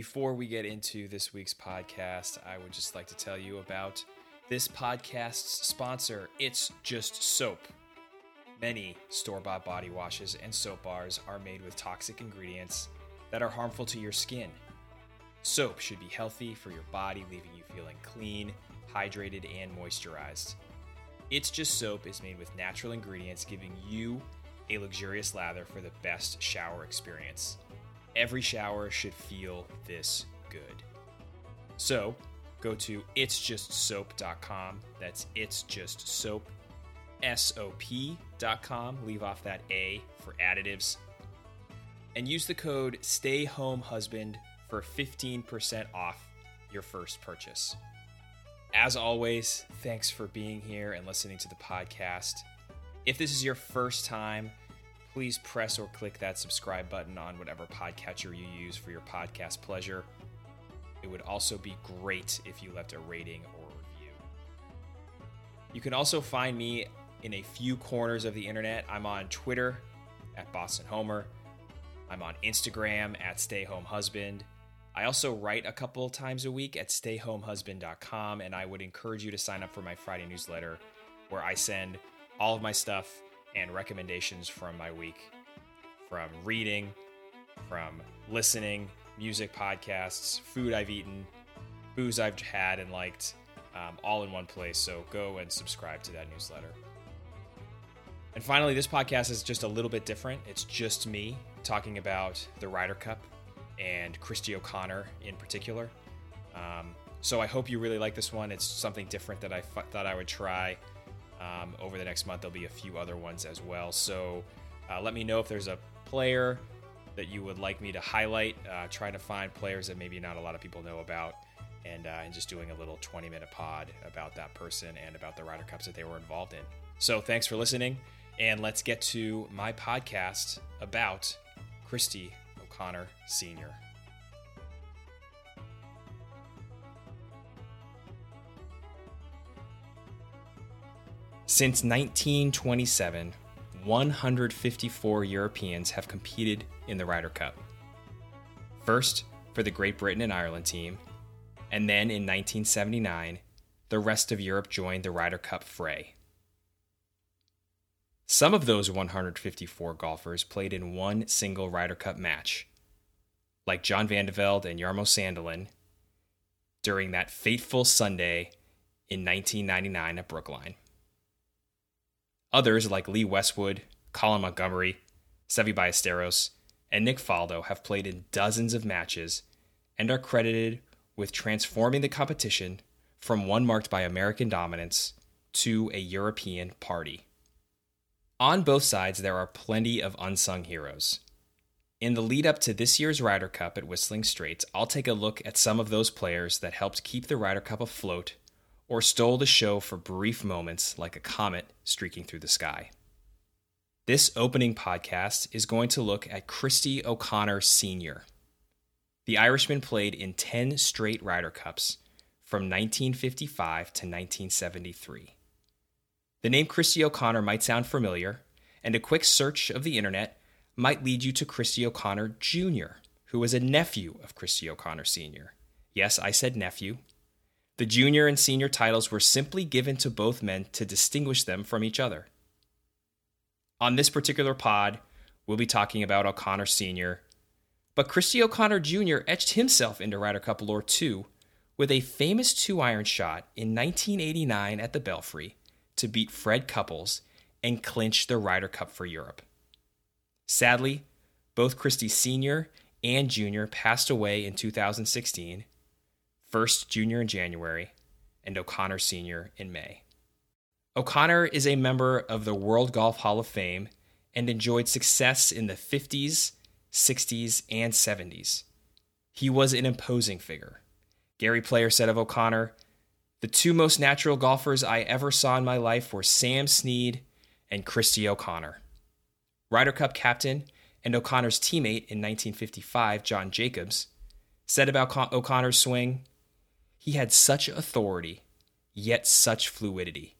Before we get into this week's podcast, I would just like to tell you about this podcast's sponsor, It's Just Soap. Many store bought body washes and soap bars are made with toxic ingredients that are harmful to your skin. Soap should be healthy for your body, leaving you feeling clean, hydrated, and moisturized. It's Just Soap is made with natural ingredients, giving you a luxurious lather for the best shower experience. Every shower should feel this good. So, go to itsjustsoap.com. That's it's just soap, S O P.com. Leave off that A for additives. And use the code STAYHOMEHUSBAND for 15% off your first purchase. As always, thanks for being here and listening to the podcast. If this is your first time, please press or click that subscribe button on whatever podcatcher you use for your podcast pleasure. It would also be great if you left a rating or review. You can also find me in a few corners of the internet. I'm on Twitter at Boston Homer. I'm on Instagram at Stay Home Husband. I also write a couple times a week at stayhomehusband.com, and I would encourage you to sign up for my Friday newsletter where I send all of my stuff and recommendations from my week from reading, from listening, music podcasts, food I've eaten, booze I've had and liked, um, all in one place. So go and subscribe to that newsletter. And finally, this podcast is just a little bit different. It's just me talking about the Ryder Cup and Christy O'Connor in particular. Um, so I hope you really like this one. It's something different that I f- thought I would try. Um, over the next month, there'll be a few other ones as well. So uh, let me know if there's a player that you would like me to highlight. Uh, trying to find players that maybe not a lot of people know about, and, uh, and just doing a little 20 minute pod about that person and about the Ryder Cups that they were involved in. So thanks for listening, and let's get to my podcast about Christy O'Connor Sr. Since 1927, 154 Europeans have competed in the Ryder Cup. First for the Great Britain and Ireland team, and then in 1979, the rest of Europe joined the Ryder Cup fray. Some of those 154 golfers played in one single Ryder Cup match, like John Van de Velde and Jarmo Sandelin during that fateful Sunday in 1999 at Brookline. Others, like Lee Westwood, Colin Montgomerie, Seve Ballesteros, and Nick Faldo, have played in dozens of matches and are credited with transforming the competition from one marked by American dominance to a European party. On both sides, there are plenty of unsung heroes. In the lead up to this year's Ryder Cup at Whistling Straits, I'll take a look at some of those players that helped keep the Ryder Cup afloat or stole the show for brief moments like a comet streaking through the sky. This opening podcast is going to look at Christy O'Connor Sr. The Irishman played in 10 straight Ryder Cups from 1955 to 1973. The name Christy O'Connor might sound familiar, and a quick search of the internet might lead you to Christy O'Connor Jr., who was a nephew of Christy O'Connor Sr. Yes, I said nephew, the junior and senior titles were simply given to both men to distinguish them from each other. On this particular pod, we'll be talking about O'Connor Sr., but Christy O'Connor Jr. etched himself into Ryder Cup lore too with a famous two iron shot in 1989 at the Belfry to beat Fred Couples and clinch the Ryder Cup for Europe. Sadly, both Christy Sr. and Jr. passed away in 2016, first junior in January, and O'Connor senior in May. O'Connor is a member of the World Golf Hall of Fame and enjoyed success in the 50s, 60s, and 70s. He was an imposing figure. Gary Player said of O'Connor, the two most natural golfers I ever saw in my life were Sam Snead and Christy O'Connor. Ryder Cup captain and O'Connor's teammate in 1955, John Jacobs, said about O'Connor's swing, he had such authority, yet such fluidity.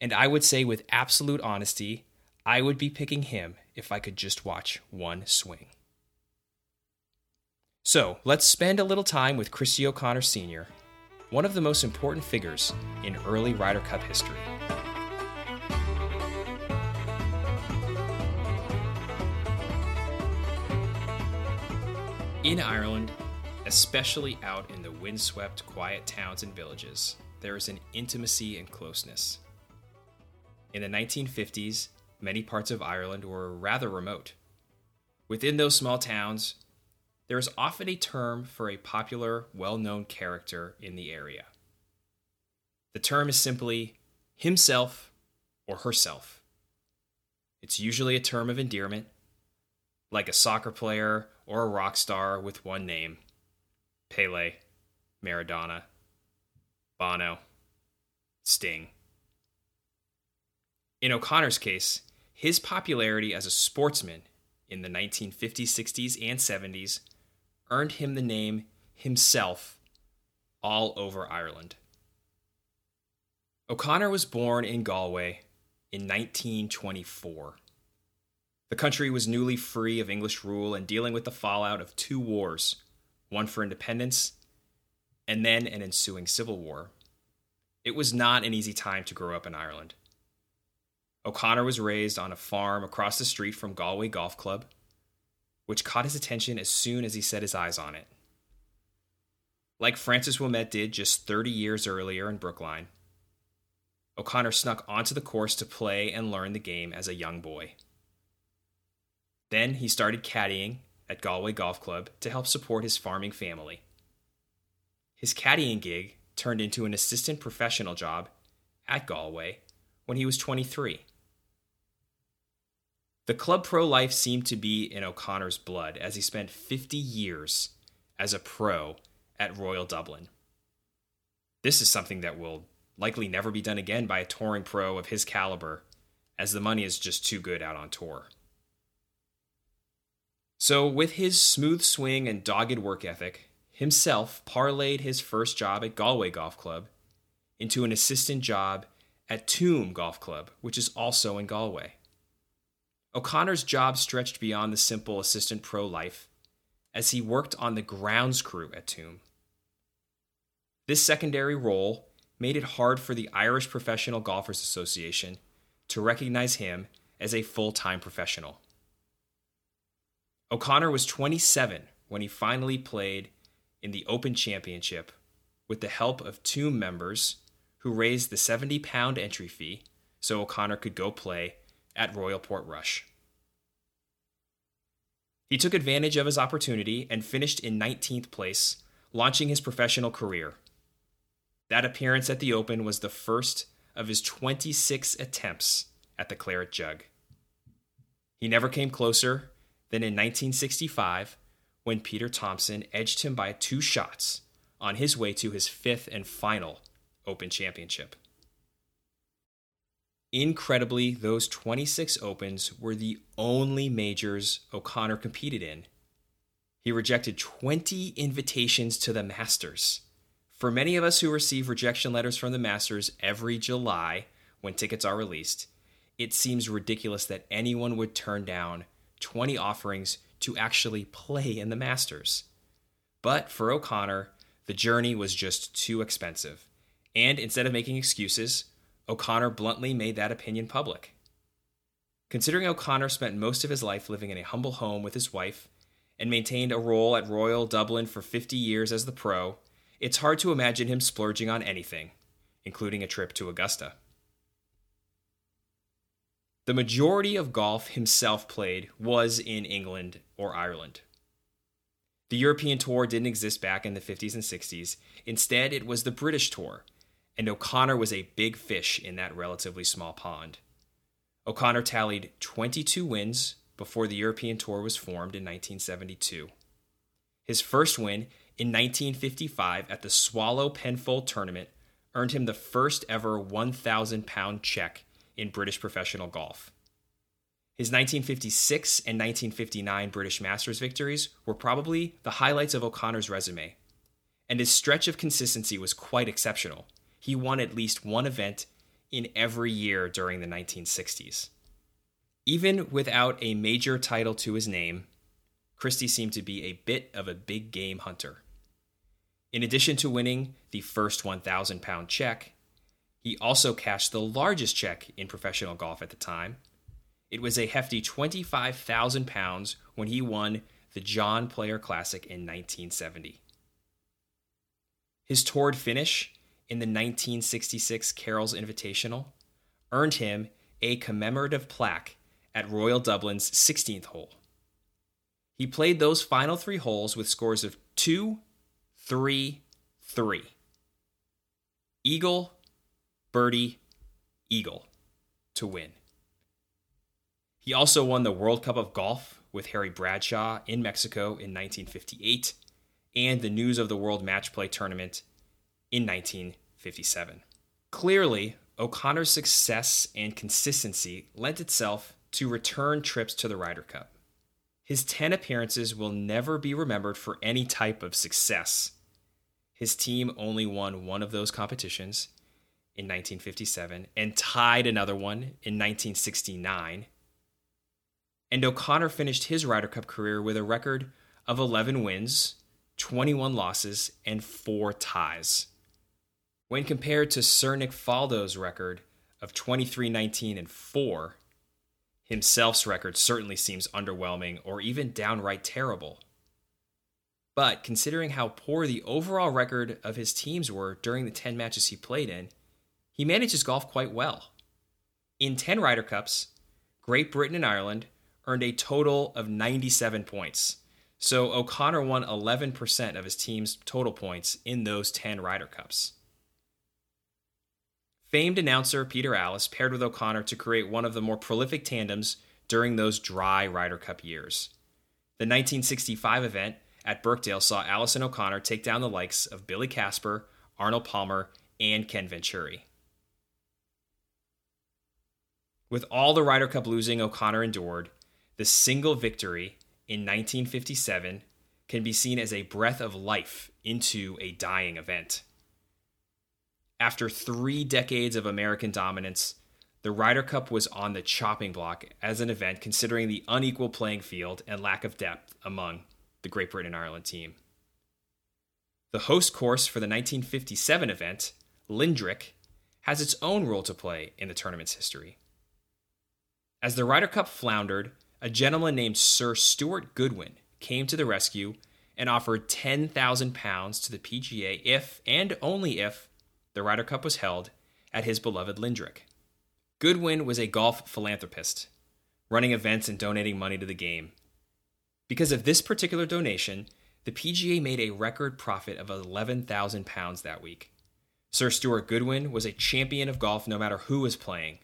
And I would say, with absolute honesty, I would be picking him if I could just watch one swing. So, let's spend a little time with Christy O'Connor Sr., one of the most important figures in early Ryder Cup history. In Ireland, especially out in the windswept, quiet towns and villages, there is an intimacy and closeness. In the 1950s, many parts of Ireland were rather remote. Within those small towns, there is often a term for a popular, well known character in the area. The term is simply himself or herself. It's usually a term of endearment, like a soccer player or a rock star with one name Pele, Maradona, Bono, Sting. In O'Connor's case, his popularity as a sportsman in the 1950s, 60s, and 70s earned him the name himself all over Ireland. O'Connor was born in Galway in 1924. The country was newly free of English rule and dealing with the fallout of two wars one for independence and then an ensuing civil war. It was not an easy time to grow up in Ireland. O'Connor was raised on a farm across the street from Galway Golf Club which caught his attention as soon as he set his eyes on it. Like Francis Ouimet did just 30 years earlier in Brookline, O'Connor snuck onto the course to play and learn the game as a young boy. Then he started caddying at Galway Golf Club to help support his farming family. His caddying gig turned into an assistant professional job at Galway when he was 23. The club pro life seemed to be in O'Connor's blood as he spent 50 years as a pro at Royal Dublin. This is something that will likely never be done again by a touring pro of his caliber, as the money is just too good out on tour. So, with his smooth swing and dogged work ethic, himself parlayed his first job at Galway Golf Club into an assistant job at Tuam Golf Club, which is also in Galway. O'Connor's job stretched beyond the simple assistant pro life as he worked on the grounds crew at Tuam. This secondary role made it hard for the Irish Professional Golfers Association to recognize him as a full time professional. O'Connor was 27 when he finally played in the Open Championship with the help of two members who raised the 70 pound entry fee so O'Connor could go play at Royal Portrush. He took advantage of his opportunity and finished in 19th place, launching his professional career. That appearance at the Open was the first of his 26 attempts at the Claret Jug. He never came closer than in 1965 when Peter Thomson edged him by two shots on his way to his fifth and final Open Championship. Incredibly, those 26 Opens were the only majors O'Connor competed in. He rejected 20 invitations to the Masters. For many of us who receive rejection letters from the Masters every July when tickets are released, it seems ridiculous that anyone would turn down 20 offerings to actually play in the Masters. But for O'Connor, the journey was just too expensive. And instead of making excuses, O'Connor bluntly made that opinion public. Considering O'Connor spent most of his life living in a humble home with his wife and maintained a role at Royal Dublin for 50 years as the pro, it's hard to imagine him splurging on anything, including a trip to Augusta. The majority of golf himself played was in England or Ireland. The European Tour didn't exist back in the 50s and 60s. Instead, it was the British Tour, and O'Connor was a big fish in that relatively small pond. O'Connor tallied 22 wins before the European Tour was formed in 1972. His first win in 1955 at the Swallow Penfold tournament earned him the first ever 1,000 pound check in British professional golf. His 1956 and 1959 British Masters victories were probably the highlights of O'Connor's resume, and his stretch of consistency was quite exceptional he won at least one event in every year during the 1960s. Even without a major title to his name, Christy seemed to be a bit of a big game hunter. In addition to winning the first 1,000 pound check, he also cashed the largest check in professional golf at the time. It was a hefty 25,000 pounds when he won the John Player Classic in 1970. His toured finish in the 1966 Carroll's Invitational earned him a commemorative plaque at Royal Dublin's 16th hole. He played those final three holes with scores of 2, 3, 3. Eagle, birdie, eagle to win. He also won the World Cup of Golf with Harry Bradshaw in Mexico in 1958 and the News of the World Match Play Tournament in 1957. Clearly, O'Connor's success and consistency lent itself to return trips to the Ryder Cup. His 10 appearances will never be remembered for any type of success. His team only won one of those competitions in 1957 and tied another one in 1969. And O'Connor finished his Ryder Cup career with a record of 11 wins, 21 losses, and 4 ties. When compared to Sir Nick Faldo's record of 23 19 and 4, himself's record certainly seems underwhelming or even downright terrible. But considering how poor the overall record of his teams were during the 10 matches he played in, he manages golf quite well. In 10 Ryder Cups, Great Britain and Ireland earned a total of 97 points. So O'Connor won 11% of his team's total points in those 10 Ryder Cups. Famed announcer Peter Alliss paired with O'Connor to create one of the more prolific tandems during those dry Ryder Cup years. The 1965 event at Birkdale saw Alliss and O'Connor take down the likes of Billy Casper, Arnold Palmer, and Ken Venturi. With all the Ryder Cup losing O'Connor endured, the single victory in 1957 can be seen as a breath of life into a dying event. After three decades of American dominance, the Ryder Cup was on the chopping block as an event considering the unequal playing field and lack of depth among the Great Britain and Ireland team. The host course for the 1957 event, Lindrick, has its own role to play in the tournament's history. As the Ryder Cup floundered, a gentleman named Sir Stuart Goodwin came to the rescue and offered 10,000 pounds to the PGA if and only if the Ryder Cup was held at his beloved Lindrick. Goodwin was a golf philanthropist, running events and donating money to the game. Because of this particular donation, the PGA made a record profit of 11,000 pounds that week. Sir Stuart Goodwin was a champion of golf no matter who was playing.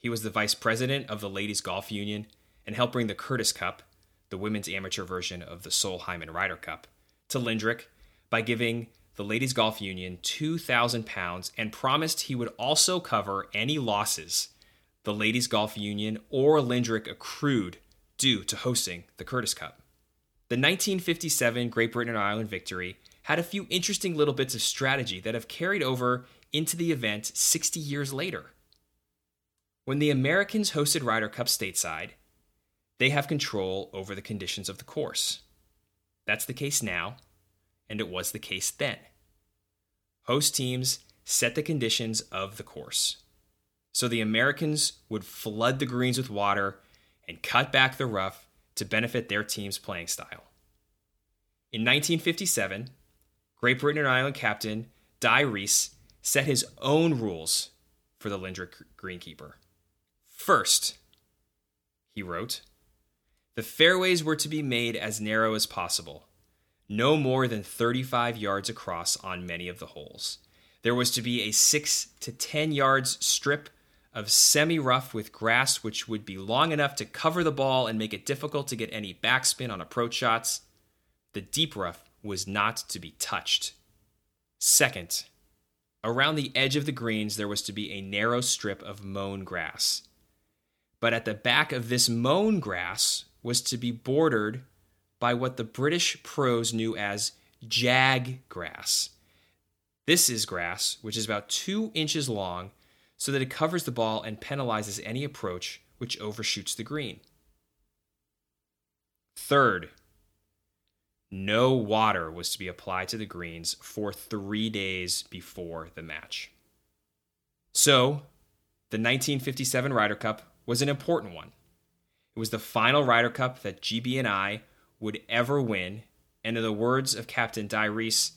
He was the vice president of the Ladies Golf Union and helped bring the Curtis Cup, the women's amateur version of the Solheim Ryder Cup, to Lindrick by giving the Ladies Golf Union 2,000 pounds and promised he would also cover any losses the Ladies Golf Union or Lindrick accrued due to hosting the Curtis Cup. The 1957 Great Britain and Ireland victory had a few interesting little bits of strategy that have carried over into the event 60 years later. When the Americans hosted Ryder Cup stateside, they have control over the conditions of the course. That's the case now, and it was the case then. Host teams set the conditions of the course. So the Americans would flood the greens with water and cut back the rough to benefit their team's playing style. In 1957, Great Britain and Ireland captain Dai Rees set his own rules for the Lindrick greenkeeper. First, he wrote, the fairways were to be made as narrow as possible no more than 35 yards across on many of the holes. There was to be a 6 to 10 yards strip of semi rough with grass, which would be long enough to cover the ball and make it difficult to get any backspin on approach shots. The deep rough was not to be touched. Second, around the edge of the greens, there was to be a narrow strip of mown grass. But at the back of this mown grass was to be bordered by what the British pros knew as jag grass. This is grass which is about two inches long so that it covers the ball and penalizes any approach which overshoots the green. Third, no water was to be applied to the greens for three days before the match. So, the 1957 Ryder Cup was an important one. It was the final Ryder Cup that GB and I would ever win, and in the words of Captain Dai Rees,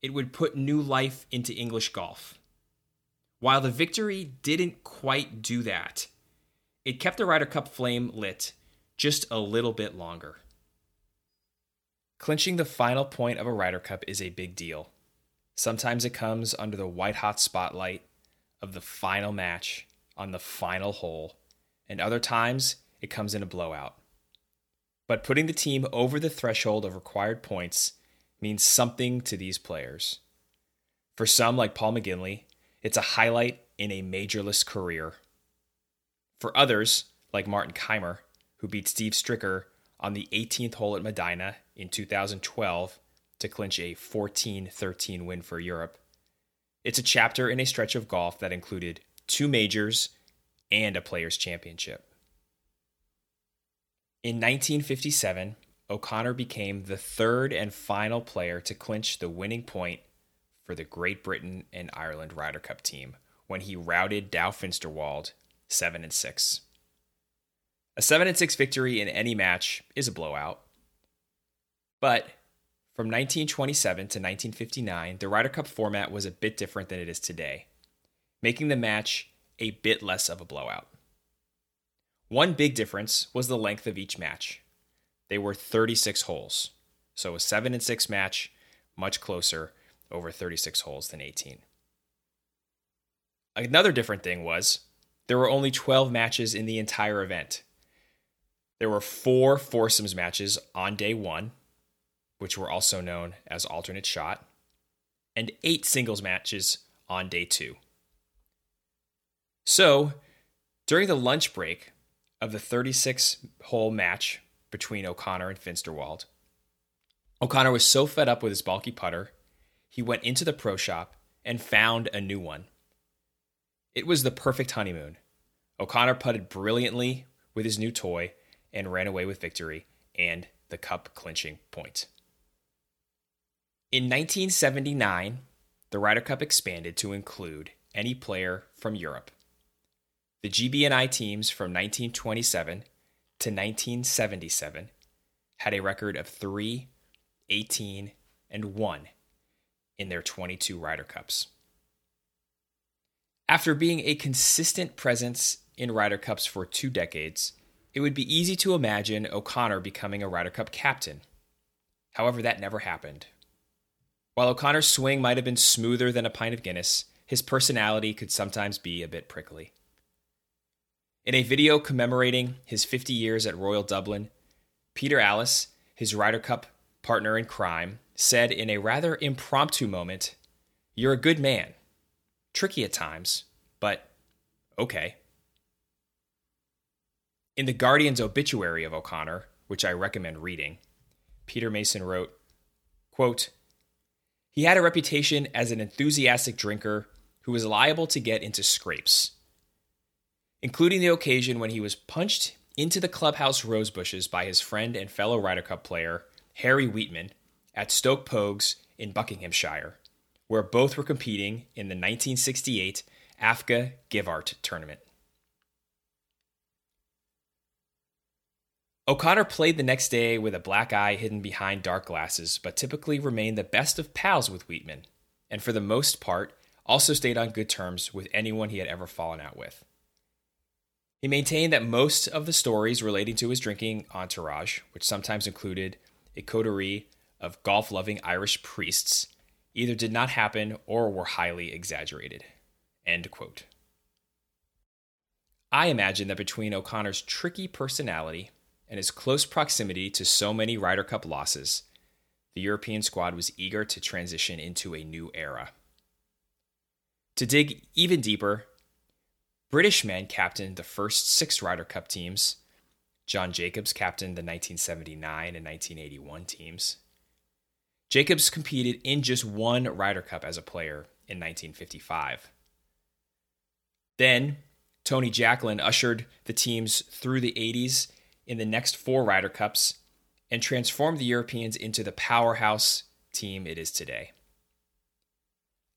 it would put new life into English golf. While the victory didn't quite do that, it kept the Ryder Cup flame lit just a little bit longer. Clinching the final point of a Ryder Cup is a big deal. Sometimes it comes under the white hot spotlight of the final match on the final hole, and other times it comes in a blowout. But putting the team over the threshold of required points means something to these players. For some, like Paul McGinley, it's a highlight in a majorless career. For others, like Martin Kaymer, who beat Steve Stricker on the 18th hole at Medinah in 2012 to clinch a 14 13 win for Europe. It's a chapter in a stretch of golf that included two majors and a Players' Championship. In 1957, O'Connor became the third and final player to clinch the winning point for the Great Britain and Ireland Ryder Cup team when he routed Dow Finsterwald 7 and 6. A 7 and 6 victory in any match is a blowout. But from 1927 to 1959, the Ryder Cup format was a bit different than it is today, making the match a bit less of a blowout. One big difference was the length of each match. They were 36 holes, so a 7 and 6 match, much closer, over 36 holes than 18. Another different thing was there were only 12 matches in the entire event, there were four foursomes matches on day one, which were also known as alternate shot, and eight singles matches on day two. So, during the lunch break of the 36 hole match between O'Connor and Finsterwald, O'Connor was so fed up with his bulky putter, he went into the pro shop and found a new one. It was the perfect honeymoon. O'Connor putted brilliantly with his new toy and ran away with victory and the cup clinching point. In 1979, the Ryder Cup expanded to include any player from Europe. The GB&I teams from 1927 to 1977 had a record of 3, 18, and 1 in their 22 Ryder Cups. After being a consistent presence in Ryder Cups for two decades, it would be easy to imagine O'Connor becoming a Ryder Cup captain. However, that never happened. While O'Connor's swing might have been smoother than a pint of Guinness, his personality could sometimes be a bit prickly. In a video commemorating his 50 years at Royal Dublin, Peter Alliss, his Ryder Cup partner in crime, said in a rather impromptu moment, You're a good man. Tricky at times, but okay. In the Guardian's obituary of O'Connor, which I recommend reading, Peter Mason wrote, quote, He had a reputation as an enthusiastic drinker who was liable to get into scrapes, including the occasion when he was punched into the clubhouse rosebushes by his friend and fellow Ryder Cup player, Harry Weetman, at Stoke Poges in Buckinghamshire, where both were competing in the 1968 AFCA Givart tournament. O'Connor played the next day with a black eye hidden behind dark glasses, but typically remained the best of pals with Wheatman, and for the most part, also stayed on good terms with anyone he had ever fallen out with. He maintained that most of the stories relating to his drinking entourage, which sometimes included a coterie of golf loving Irish priests, either did not happen or were highly exaggerated. End quote. I imagine that between O'Connor's tricky personality and his close proximity to so many Ryder Cup losses, the European squad was eager to transition into a new era. To dig even deeper, British men captained the first six Ryder Cup teams. John Jacobs captained the 1979 and 1981 teams. Jacobs competed in just one Ryder Cup as a player in 1955. Then, Tony Jacklin ushered the teams through the 80s in the next four Ryder Cups and transformed the Europeans into the powerhouse team it is today.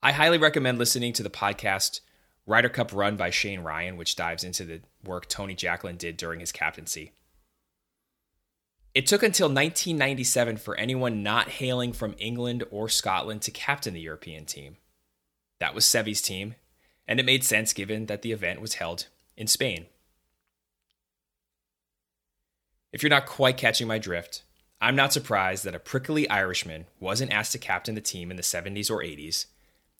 I highly recommend listening to the podcast Ryder Cup Run by Shane Ryan, which dives into the work Tony Jacklin did during his captaincy. It took until 1997 for anyone not hailing from England or Scotland to captain the European team. That was Seve's team, and it made sense given that the event was held in Spain. If you're not quite catching my drift, I'm not surprised that a prickly Irishman wasn't asked to captain the team in the 70s or 80s,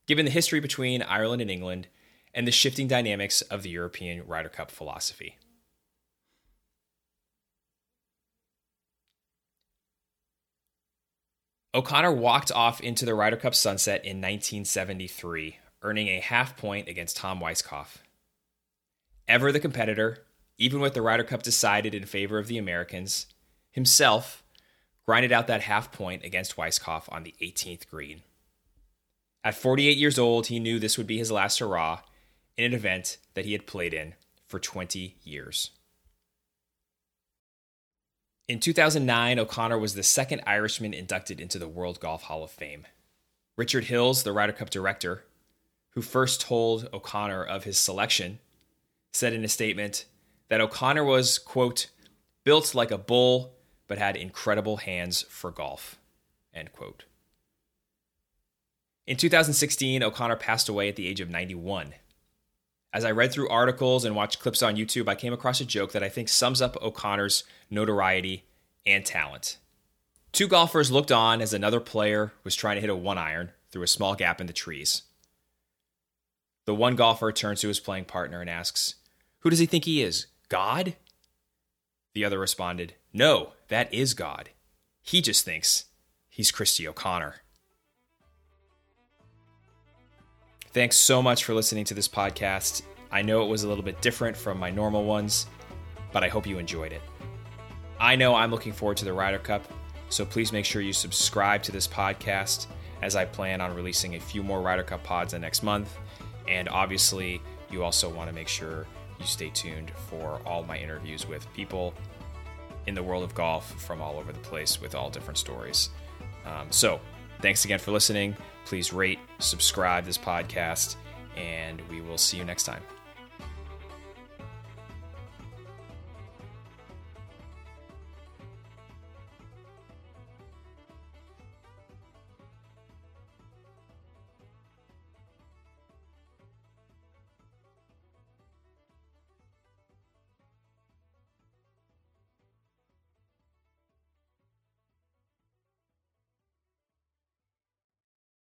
given the history between Ireland and England and the shifting dynamics of the European Ryder Cup philosophy. O'Connor walked off into the Ryder Cup sunset in 1973, earning a half point against Tom Weiskopf. Ever the competitor, even with the Ryder Cup decided in favor of the Americans, himself grinded out that half point against Weiskopf on the 18th green. At 48 years old, he knew this would be his last hurrah in an event that he had played in for 20 years. In 2009, O'Connor was the second Irishman inducted into the World Golf Hall of Fame. Richard Hills, the Ryder Cup director, who first told O'Connor of his selection, said in a statement that O'Connor was, quote, built like a bull, but had incredible hands for golf, end quote. In 2016, O'Connor passed away at the age of 91. As I read through articles and watched clips on YouTube, I came across a joke that I think sums up O'Connor's notoriety and talent. Two golfers looked on as another player was trying to hit a one iron through a small gap in the trees. The one golfer turns to his playing partner and asks, Who does he think he is? God? The other responded, No, that is God. He just thinks he's Christy O'Connor. Thanks so much for listening to this podcast. I know it was a little bit different from my normal ones, but I hope you enjoyed it. I know I'm looking forward to the Ryder Cup, so please make sure you subscribe to this podcast as I plan on releasing a few more Ryder Cup pods the next month. And obviously, you also want to make sure you stay tuned for all my interviews with people in the world of golf from all over the place with all different stories. Um, so, thanks again for listening. Please rate, subscribe this podcast, and we will see you next time.